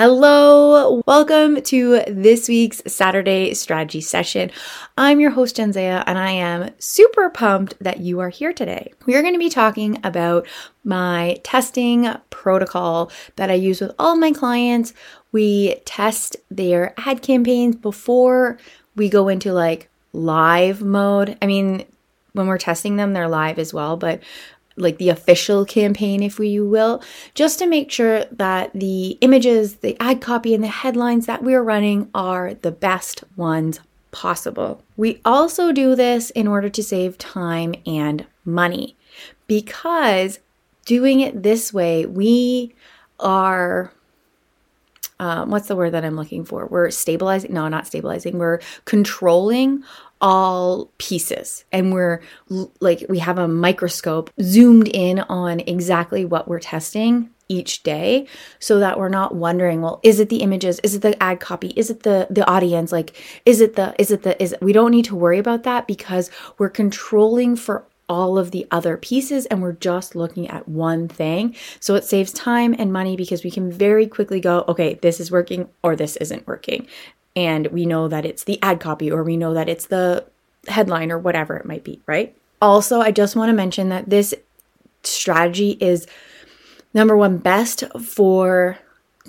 Hello, welcome to this week's Saturday strategy session. I'm your host, Jenzea, and I am super pumped that you are here today. We are going to be talking about my testing protocol that I use with all my clients. We test their ad campaigns before we go into like live mode. I mean, when we're testing them, they're live as well, but like the official campaign, if we will, just to make sure that the images, the ad copy, and the headlines that we're running are the best ones possible. We also do this in order to save time and money because doing it this way, we are. Um, what's the word that I'm looking for? We're stabilizing, no, not stabilizing. We're controlling all pieces. And we're like we have a microscope zoomed in on exactly what we're testing each day so that we're not wondering well is it the images? Is it the ad copy? Is it the the audience? Like is it the is it the is it, we don't need to worry about that because we're controlling for all of the other pieces and we're just looking at one thing. So it saves time and money because we can very quickly go, okay, this is working or this isn't working and we know that it's the ad copy or we know that it's the headline or whatever it might be, right? Also, I just want to mention that this strategy is number one best for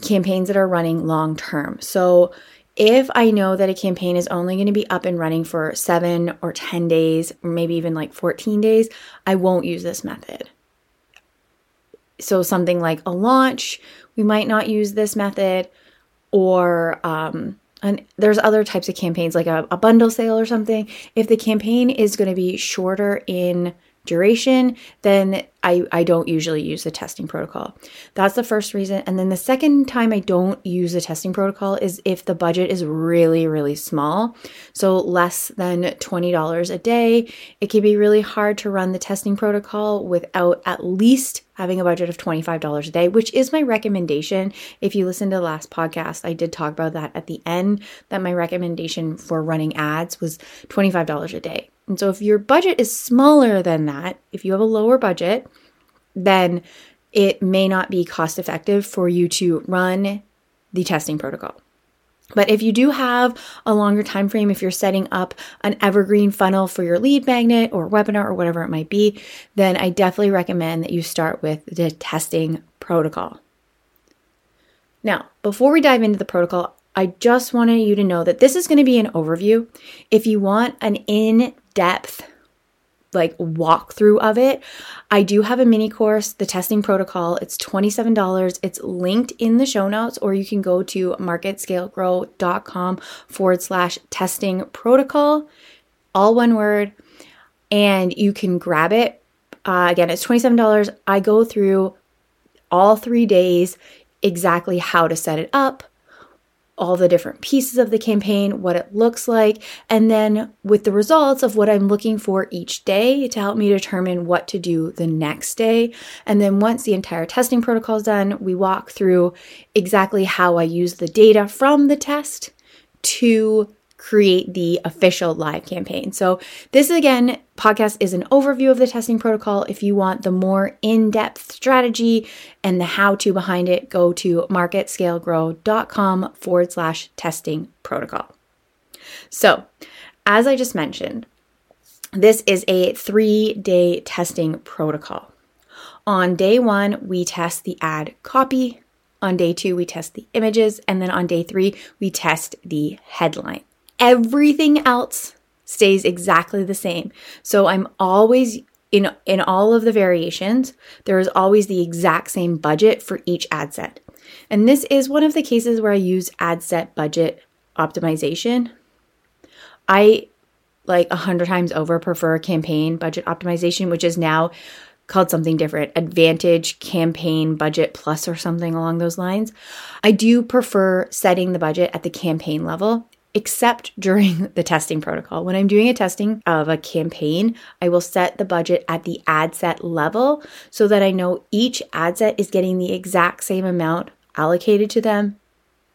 campaigns that are running long term. So, if I know that a campaign is only going to be up and running for seven or 10 days, or maybe even like 14 days, I won't use this method. So, something like a launch, we might not use this method, or um, and there's other types of campaigns like a, a bundle sale or something. If the campaign is going to be shorter in duration then I, I don't usually use the testing protocol. That's the first reason. And then the second time i don't use the testing protocol is if the budget is really really small. So less than $20 a day. It can be really hard to run the testing protocol without at least having a budget of $25 a day, which is my recommendation. If you listen to the last podcast, I did talk about that at the end, that my recommendation for running ads was $25 a day. And so if your budget is smaller than that, if you have a lower budget, then it may not be cost effective for you to run the testing protocol. But if you do have a longer time frame, if you're setting up an evergreen funnel for your lead magnet or webinar or whatever it might be, then I definitely recommend that you start with the testing protocol. Now, before we dive into the protocol, I just wanted you to know that this is going to be an overview. If you want an in depth like walkthrough of it. I do have a mini course, the testing protocol. It's $27. It's linked in the show notes, or you can go to marketscalegrow.com forward slash testing protocol, all one word, and you can grab it. Uh, again, it's $27. I go through all three days exactly how to set it up, all the different pieces of the campaign, what it looks like, and then with the results of what I'm looking for each day to help me determine what to do the next day. And then once the entire testing protocol is done, we walk through exactly how I use the data from the test to create the official live campaign. So, this again, podcast is an overview of the testing protocol. If you want the more in depth strategy and the how to behind it, go to marketscalegrow.com forward slash testing protocol. So, as I just mentioned, this is a three day testing protocol. On day one, we test the ad copy. On day two, we test the images. And then on day three, we test the headline. Everything else stays exactly the same. So I'm always in in all of the variations, there is always the exact same budget for each ad set. And this is one of the cases where I use ad set budget optimization. I like a hundred times over prefer campaign budget optimization, which is now called something different Advantage Campaign Budget Plus or something along those lines. I do prefer setting the budget at the campaign level except during the testing protocol. When I'm doing a testing of a campaign, I will set the budget at the ad set level so that I know each ad set is getting the exact same amount allocated to them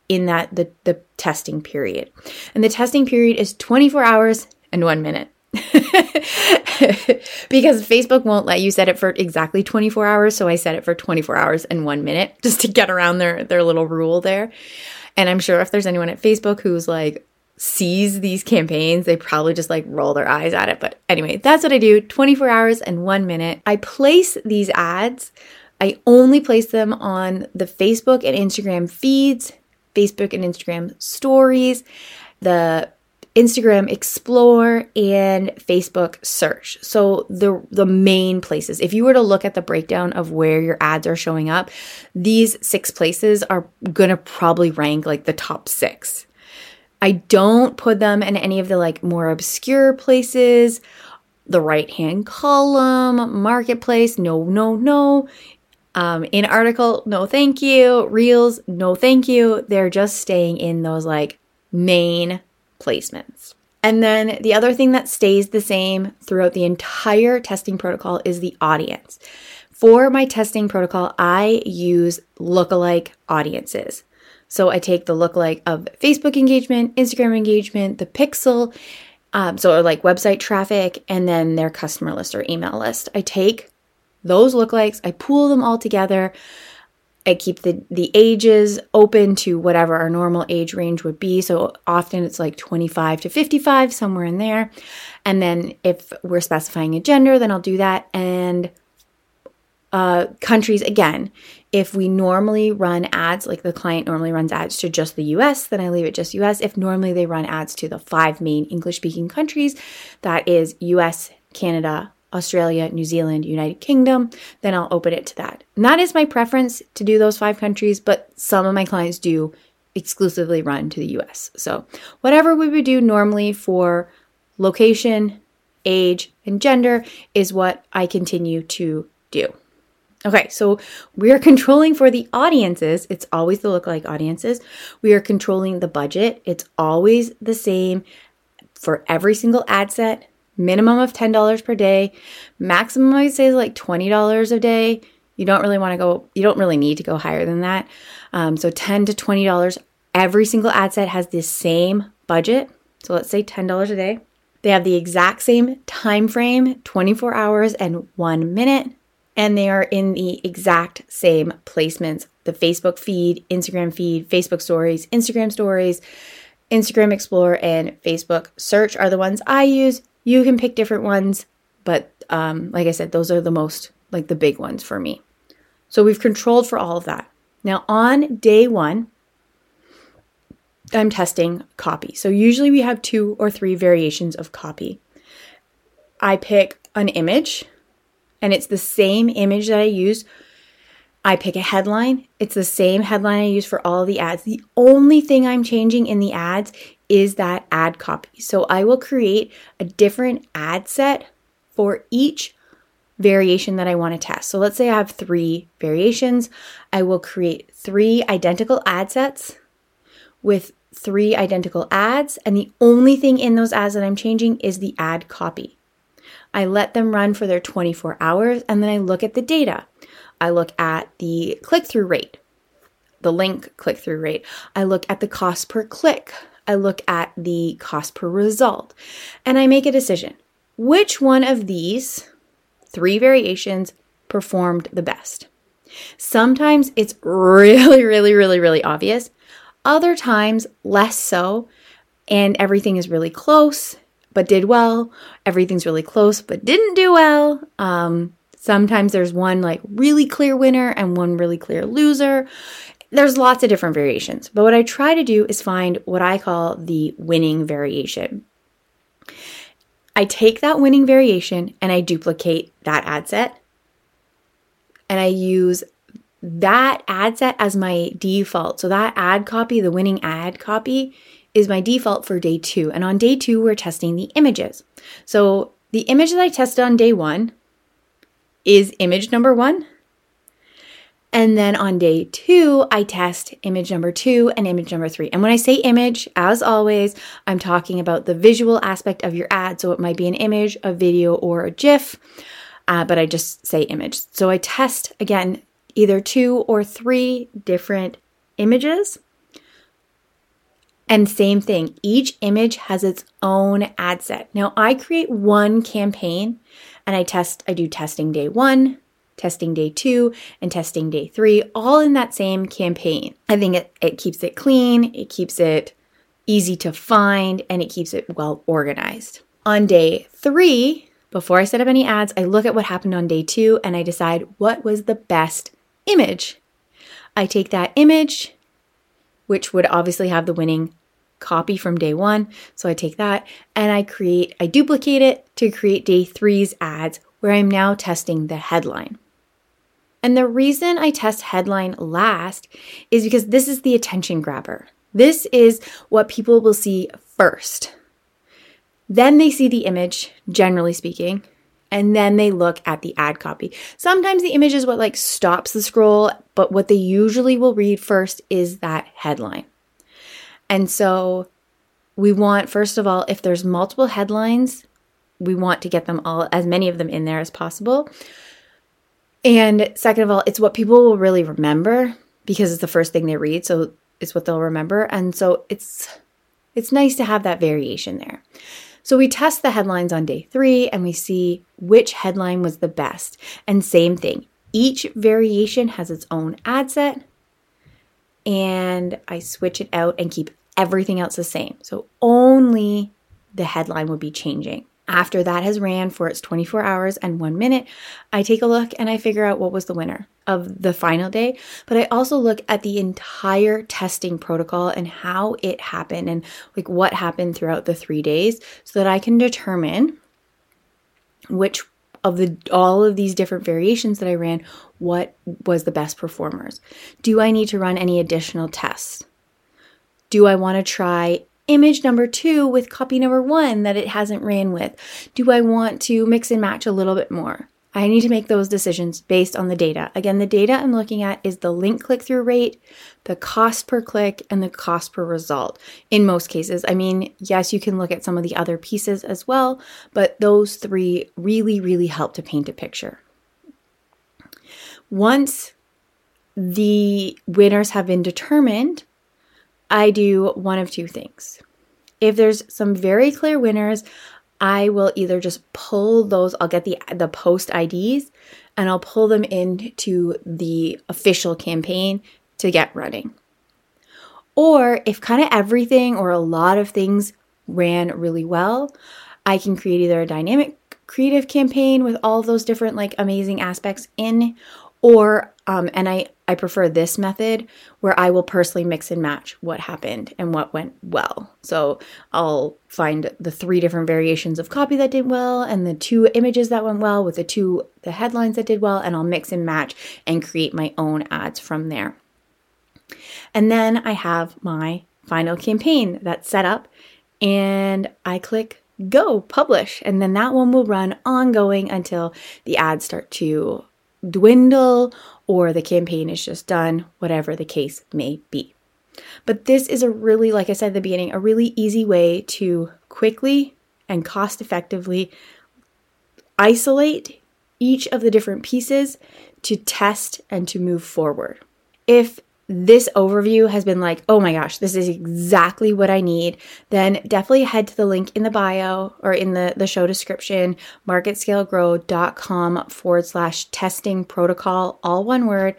in that the, the testing period. And the testing period is 24 hours and 1 minute. because Facebook won't let you set it for exactly 24 hours, so I set it for 24 hours and 1 minute just to get around their their little rule there. And I'm sure if there's anyone at Facebook who's like sees these campaigns, they probably just like roll their eyes at it. But anyway, that's what I do 24 hours and one minute. I place these ads, I only place them on the Facebook and Instagram feeds, Facebook and Instagram stories, the Instagram Explore and Facebook Search. So the the main places. If you were to look at the breakdown of where your ads are showing up, these six places are going to probably rank like the top 6. I don't put them in any of the like more obscure places. The right-hand column, marketplace, no, no, no. Um, in article, no thank you. Reels, no thank you. They're just staying in those like main placements. And then the other thing that stays the same throughout the entire testing protocol is the audience. For my testing protocol, I use lookalike audiences. So I take the lookalike of Facebook engagement, Instagram engagement, the pixel, um, so like website traffic, and then their customer list or email list. I take those lookalikes, I pool them all together. I keep the, the ages open to whatever our normal age range would be. So often it's like 25 to 55, somewhere in there. And then if we're specifying a gender, then I'll do that. And uh, countries, again, if we normally run ads, like the client normally runs ads to just the US, then I leave it just US. If normally they run ads to the five main English speaking countries, that is US, Canada, Australia, New Zealand, United Kingdom, then I'll open it to that. And that is my preference to do those five countries, but some of my clients do exclusively run to the US. So, whatever we would do normally for location, age, and gender is what I continue to do. Okay, so we are controlling for the audiences. It's always the lookalike audiences. We are controlling the budget. It's always the same for every single ad set minimum of $10 per day. Maximum, I'd say, is like $20 a day. You don't really want to go, you don't really need to go higher than that. Um, so 10 to $20. Every single ad set has the same budget. So let's say $10 a day. They have the exact same time frame, 24 hours and one minute, and they are in the exact same placements the Facebook feed, Instagram feed, Facebook stories, Instagram stories, Instagram Explore, and Facebook search are the ones I use. You can pick different ones, but um, like I said, those are the most, like the big ones for me. So we've controlled for all of that. Now, on day one, I'm testing copy. So usually we have two or three variations of copy. I pick an image, and it's the same image that I use. I pick a headline. It's the same headline I use for all the ads. The only thing I'm changing in the ads is that ad copy. So I will create a different ad set for each variation that I want to test. So let's say I have three variations. I will create three identical ad sets with three identical ads, and the only thing in those ads that I'm changing is the ad copy. I let them run for their 24 hours and then I look at the data. I look at the click through rate, the link click through rate. I look at the cost per click. I look at the cost per result and I make a decision. Which one of these three variations performed the best? Sometimes it's really, really, really, really obvious. Other times, less so, and everything is really close but did well. Everything's really close but didn't do well. Um, sometimes there's one like really clear winner and one really clear loser there's lots of different variations, but what I try to do is find what I call the winning variation. I take that winning variation and I duplicate that ad set and I use that ad set as my default. So that ad copy, the winning ad copy, is my default for day two. And on day two, we're testing the images. So the image that I tested on day one is image number one. And then on day two, I test image number two and image number three. And when I say image, as always, I'm talking about the visual aspect of your ad. So it might be an image, a video, or a GIF, uh, but I just say image. So I test again either two or three different images. And same thing, each image has its own ad set. Now I create one campaign and I test, I do testing day one, testing day two, and testing day three, all in that same campaign. I think it, it keeps it clean, it keeps it easy to find, and it keeps it well organized. On day three, before I set up any ads, I look at what happened on day two and I decide what was the best image. I take that image, which would obviously have the winning copy from day one. So I take that and I create, I duplicate it to create day three's ads where I'm now testing the headline. And the reason I test headline last is because this is the attention grabber. This is what people will see first. Then they see the image, generally speaking, and then they look at the ad copy. Sometimes the image is what like stops the scroll, but what they usually will read first is that headline. And so we want, first of all, if there's multiple headlines, we want to get them all, as many of them in there as possible. And second of all, it's what people will really remember because it's the first thing they read, so it's what they'll remember. And so it's it's nice to have that variation there. So we test the headlines on day 3 and we see which headline was the best. And same thing. Each variation has its own ad set and I switch it out and keep everything else the same. So only the headline would be changing. After that has ran for its 24 hours and one minute, I take a look and I figure out what was the winner of the final day. But I also look at the entire testing protocol and how it happened and like what happened throughout the three days so that I can determine which of the all of these different variations that I ran, what was the best performers. Do I need to run any additional tests? Do I want to try image number two with copy number one that it hasn't ran with? Do I want to mix and match a little bit more? I need to make those decisions based on the data. Again, the data I'm looking at is the link click through rate, the cost per click, and the cost per result in most cases. I mean, yes, you can look at some of the other pieces as well, but those three really, really help to paint a picture. Once the winners have been determined, I do one of two things. If there's some very clear winners, I will either just pull those, I'll get the the post IDs and I'll pull them into the official campaign to get running. Or if kind of everything or a lot of things ran really well, I can create either a dynamic creative campaign with all those different like amazing aspects in or um, and I I prefer this method where I will personally mix and match what happened and what went well. So I'll find the three different variations of copy that did well and the two images that went well with the two the headlines that did well and I'll mix and match and create my own ads from there. And then I have my final campaign that's set up and I click go publish and then that one will run ongoing until the ads start to dwindle or the campaign is just done, whatever the case may be. But this is a really, like I said at the beginning, a really easy way to quickly and cost effectively isolate each of the different pieces to test and to move forward. If this overview has been like, oh my gosh, this is exactly what I need, then definitely head to the link in the bio or in the, the show description, marketscalegrow.com forward slash testing protocol, all one word,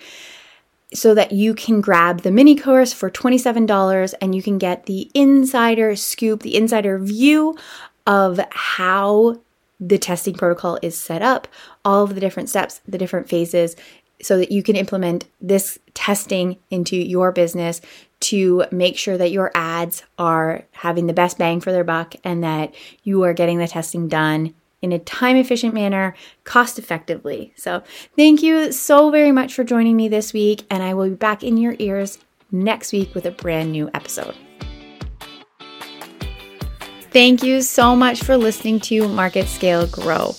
so that you can grab the mini course for $27 and you can get the insider scoop, the insider view of how the testing protocol is set up, all of the different steps, the different phases, so that you can implement this testing into your business to make sure that your ads are having the best bang for their buck and that you are getting the testing done in a time efficient manner, cost effectively. So, thank you so very much for joining me this week, and I will be back in your ears next week with a brand new episode. Thank you so much for listening to Market Scale Grow.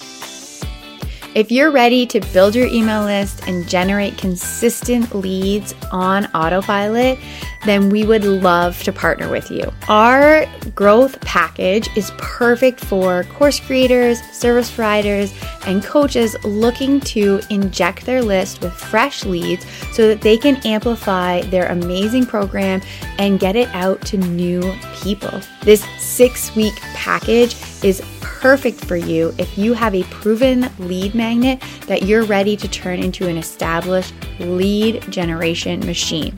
If you're ready to build your email list and generate consistent leads on autopilot, then we would love to partner with you. Our growth package is perfect for course creators, service providers, and coaches looking to inject their list with fresh leads so that they can amplify their amazing program and get it out to new people. This six week package is perfect for you if you have a proven lead magnet that you're ready to turn into an established lead generation machine.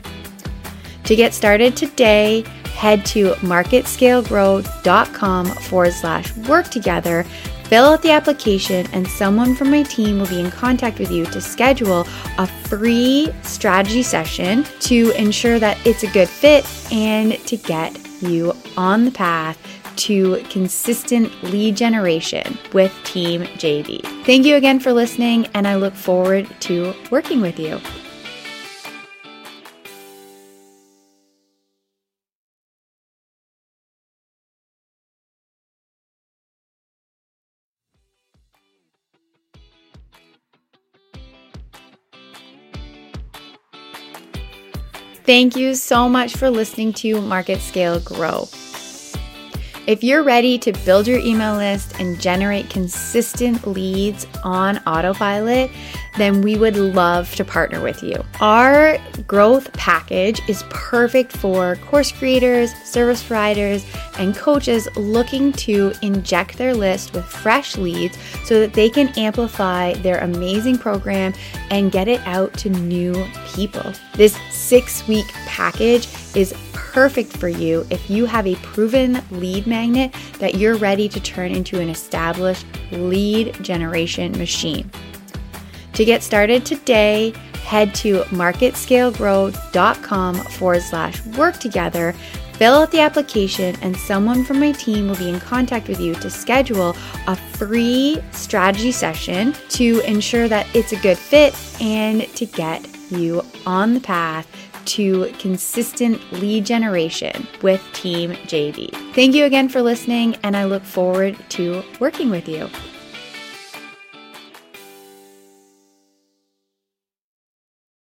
To get started today, head to marketscalegrowth.com forward slash work together. Fill out the application, and someone from my team will be in contact with you to schedule a free strategy session to ensure that it's a good fit and to get you on the path to consistent lead generation with Team JD. Thank you again for listening, and I look forward to working with you. Thank you so much for listening to Market Scale Grow. If you're ready to build your email list and generate consistent leads on autopilot, then we would love to partner with you. Our growth package is perfect for course creators, service providers, and coaches looking to inject their list with fresh leads so that they can amplify their amazing program and get it out to new people. This six week package is perfect for you if you have a proven lead magnet that you're ready to turn into an established lead generation machine. To get started today, head to marketscalegrowth.com forward slash work together. Fill out the application, and someone from my team will be in contact with you to schedule a free strategy session to ensure that it's a good fit and to get you on the path to consistent lead generation with Team JD. Thank you again for listening, and I look forward to working with you.